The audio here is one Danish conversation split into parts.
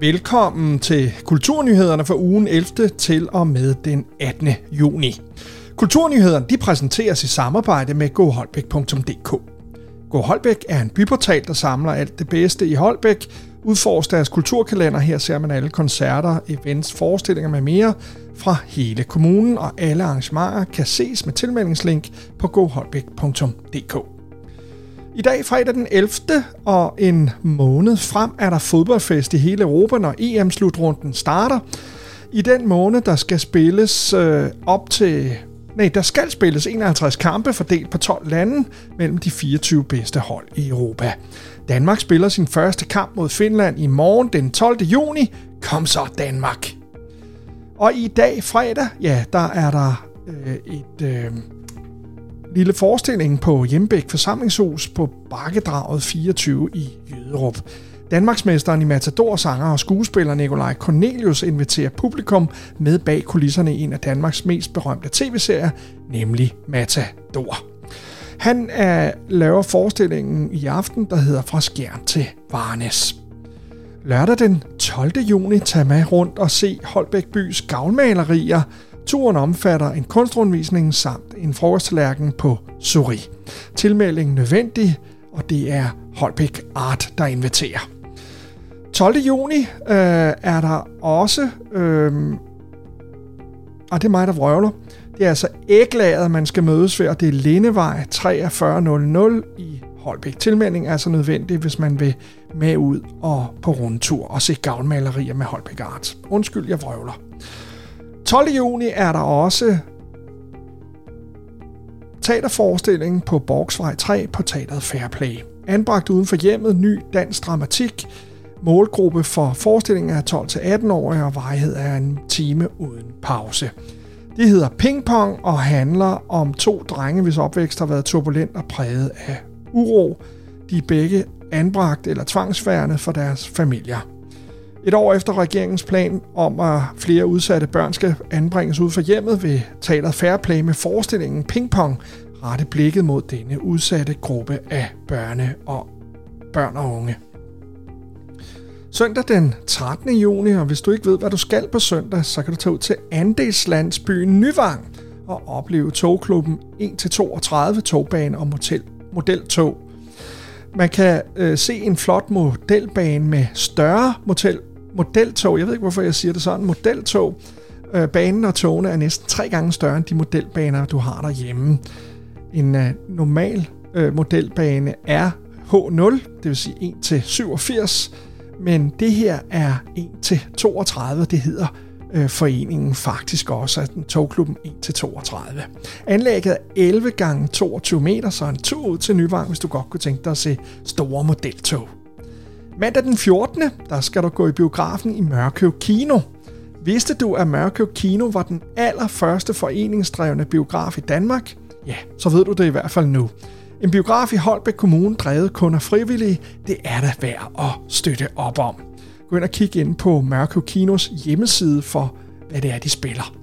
Velkommen til Kulturnyhederne for ugen 11. til og med den 18. juni. Kulturnyhederne de præsenteres i samarbejde med goholbæk.dk. Go Holbæk er en byportal, der samler alt det bedste i Holbæk. Udforsk deres kulturkalender. Her ser man alle koncerter, events, forestillinger med mere fra hele kommunen, og alle arrangementer kan ses med tilmeldingslink på goholbæk.dk. I dag fredag den 11. og en måned frem er der fodboldfest i hele Europa, når EM-slutrunden starter. I den måned, der skal spilles øh, op til Nej, der skal spilles 51 kampe fordelt på 12 lande mellem de 24 bedste hold i Europa. Danmark spiller sin første kamp mod Finland i morgen den 12. juni. Kom så Danmark! Og i dag, fredag, ja, der er der øh, et øh, lille forestilling på Hjembæk forsamlingshus på Bakkedraget 24 i Jøderup. Danmarksmesteren i Matador, sanger og skuespiller Nikolaj Cornelius inviterer publikum med bag kulisserne i en af Danmarks mest berømte tv-serier, nemlig Matador. Han er, laver forestillingen i aften, der hedder Fra Skjern til Varnes. Lørdag den 12. juni tager med rundt og se Holbæk bys gavlmalerier. Turen omfatter en kunstrundvisning samt en frokosttallerken på Suri. Tilmelding nødvendig, og det er Holbæk Art, der inviterer. 12. juni øh, er der også, øh, og det er mig, der vrøvler, det er altså æglaget, man skal mødes ved, og det er Lindevej 4300 i Holbæk. Tilmelding er altså nødvendig, hvis man vil med ud og på rundtur og se gavnmalerier med Holbæk Art. Undskyld, jeg vrøvler. 12. juni er der også teaterforestillingen på Borgsvej 3 på Teateret Fairplay. Anbragt uden for hjemmet, ny dansk dramatik, Målgruppe for forestillingen er 12-18-årige, og varighed er en time uden pause. Det hedder Ping Pong og handler om to drenge, hvis opvækst har været turbulent og præget af uro. De er begge anbragt eller tvangsfærende for deres familier. Et år efter regeringens plan om, at flere udsatte børn skal anbringes ud for hjemmet, vil Teateret Fairplay med forestillingen Ping Pong rette blikket mod denne udsatte gruppe af børne og børn og unge. Søndag den 13. juni, og hvis du ikke ved, hvad du skal på søndag, så kan du tage ud til Andelslandsbyen Nyvang og opleve togklubben 1-32 togbane og motel, modeltog. Man kan øh, se en flot modelbane med større motel, modeltog. Jeg ved ikke, hvorfor jeg siger det sådan. Modeltog. Øh, banen og togene er næsten tre gange større end de modelbaner, du har derhjemme. En øh, normal øh, modelbane er H0, det vil sige 1-87 men det her er 1-32, det hedder øh, foreningen faktisk også, at den togklubben 1-32. Anlægget er 11 gange 22 meter, så en tur ud til Nyvang, hvis du godt kunne tænke dig at se store modeltog. Mandag den 14. der skal du gå i biografen i Mørkøv Kino. Vidste du, at Mørkøv Kino var den allerførste foreningsdrevne biograf i Danmark? Ja, så ved du det i hvert fald nu. En biograf i Holbæk Kommune, drevet kun af frivillige, det er da værd at støtte op om. Gå ind og kig ind på Mørkø Kinos hjemmeside for, hvad det er, de spiller.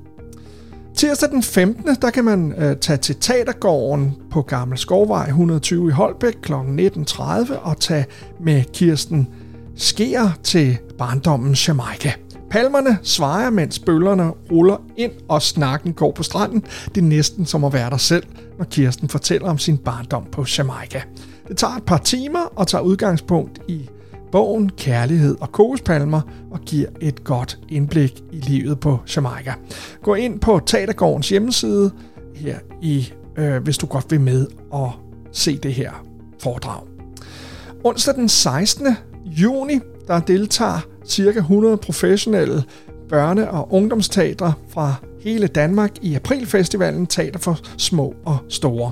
Tirsdag den 15. der kan man øh, tage til Teatergården på Gammel Skovvej 120 i Holbæk kl. 19.30 og tage med Kirsten Sker til barndommen Jamaica. Palmerne svejer, mens bøllerne ruller ind, og snakken går på stranden. Det er næsten som at være der selv, når Kirsten fortæller om sin barndom på Jamaica. Det tager et par timer og tager udgangspunkt i bogen Kærlighed og Kokospalmer og giver et godt indblik i livet på Jamaica. Gå ind på Teatergårdens hjemmeside her i, øh, hvis du godt vil med og se det her foredrag. Onsdag den 16. juni, der deltager ca. 100 professionelle børne- og ungdomsteatre fra hele Danmark i Aprilfestivalen Teater for Små og Store.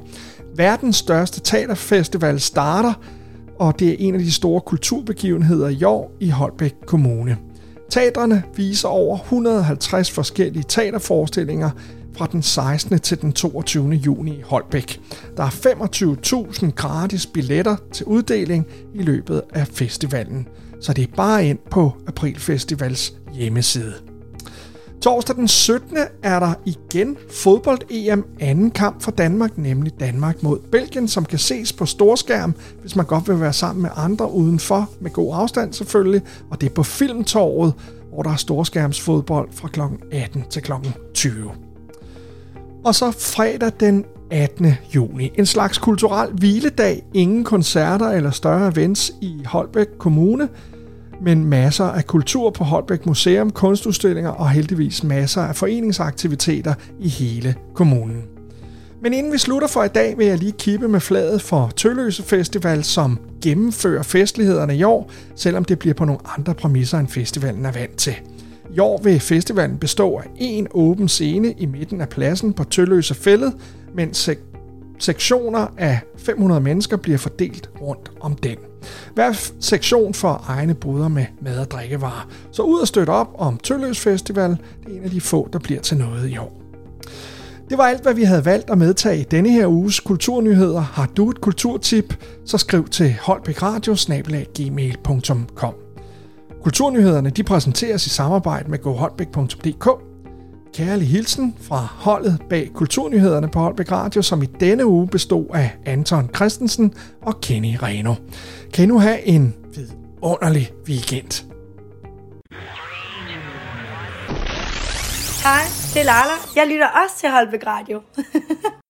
Verdens største teaterfestival starter, og det er en af de store kulturbegivenheder i år i Holbæk Kommune. Teatrene viser over 150 forskellige teaterforestillinger fra den 16. til den 22. juni i Holbæk. Der er 25.000 gratis billetter til uddeling i løbet af festivalen så det er bare ind på Aprilfestivals hjemmeside. Torsdag den 17. er der igen fodbold-EM anden kamp for Danmark, nemlig Danmark mod Belgien, som kan ses på storskærm, hvis man godt vil være sammen med andre udenfor, med god afstand selvfølgelig, og det er på Filmtorvet, hvor der er storskærmsfodbold fra kl. 18 til kl. 20. Og så fredag den 18. juni. En slags kulturel hviledag. Ingen koncerter eller større events i Holbæk Kommune, men masser af kultur på Holbæk Museum, kunstudstillinger og heldigvis masser af foreningsaktiviteter i hele kommunen. Men inden vi slutter for i dag, vil jeg lige kippe med fladet for Tølløse Festival, som gennemfører festlighederne i år, selvom det bliver på nogle andre præmisser, end festivalen er vant til. I år vil festivalen bestå af en åben scene i midten af pladsen på Tølløse Fællet, mens sek- sektioner af 500 mennesker bliver fordelt rundt om den. Hver sektion får egne boder med mad og drikkevarer. Så ud og støtte op om Tølløs Festival, det er en af de få, der bliver til noget i år. Det var alt, hvad vi havde valgt at medtage i denne her uges kulturnyheder. Har du et kulturtip, så skriv til holbækradio.gmail.com Kulturnyhederne de præsenteres i samarbejde med goholbæk.dk. Kærlig hilsen fra holdet bag Kulturnyhederne på Holbæk Radio, som i denne uge bestod af Anton Christensen og Kenny Reno. Kan I nu have en vidunderlig weekend. Hej, det er Lala. Jeg lytter også til Holbæk Radio.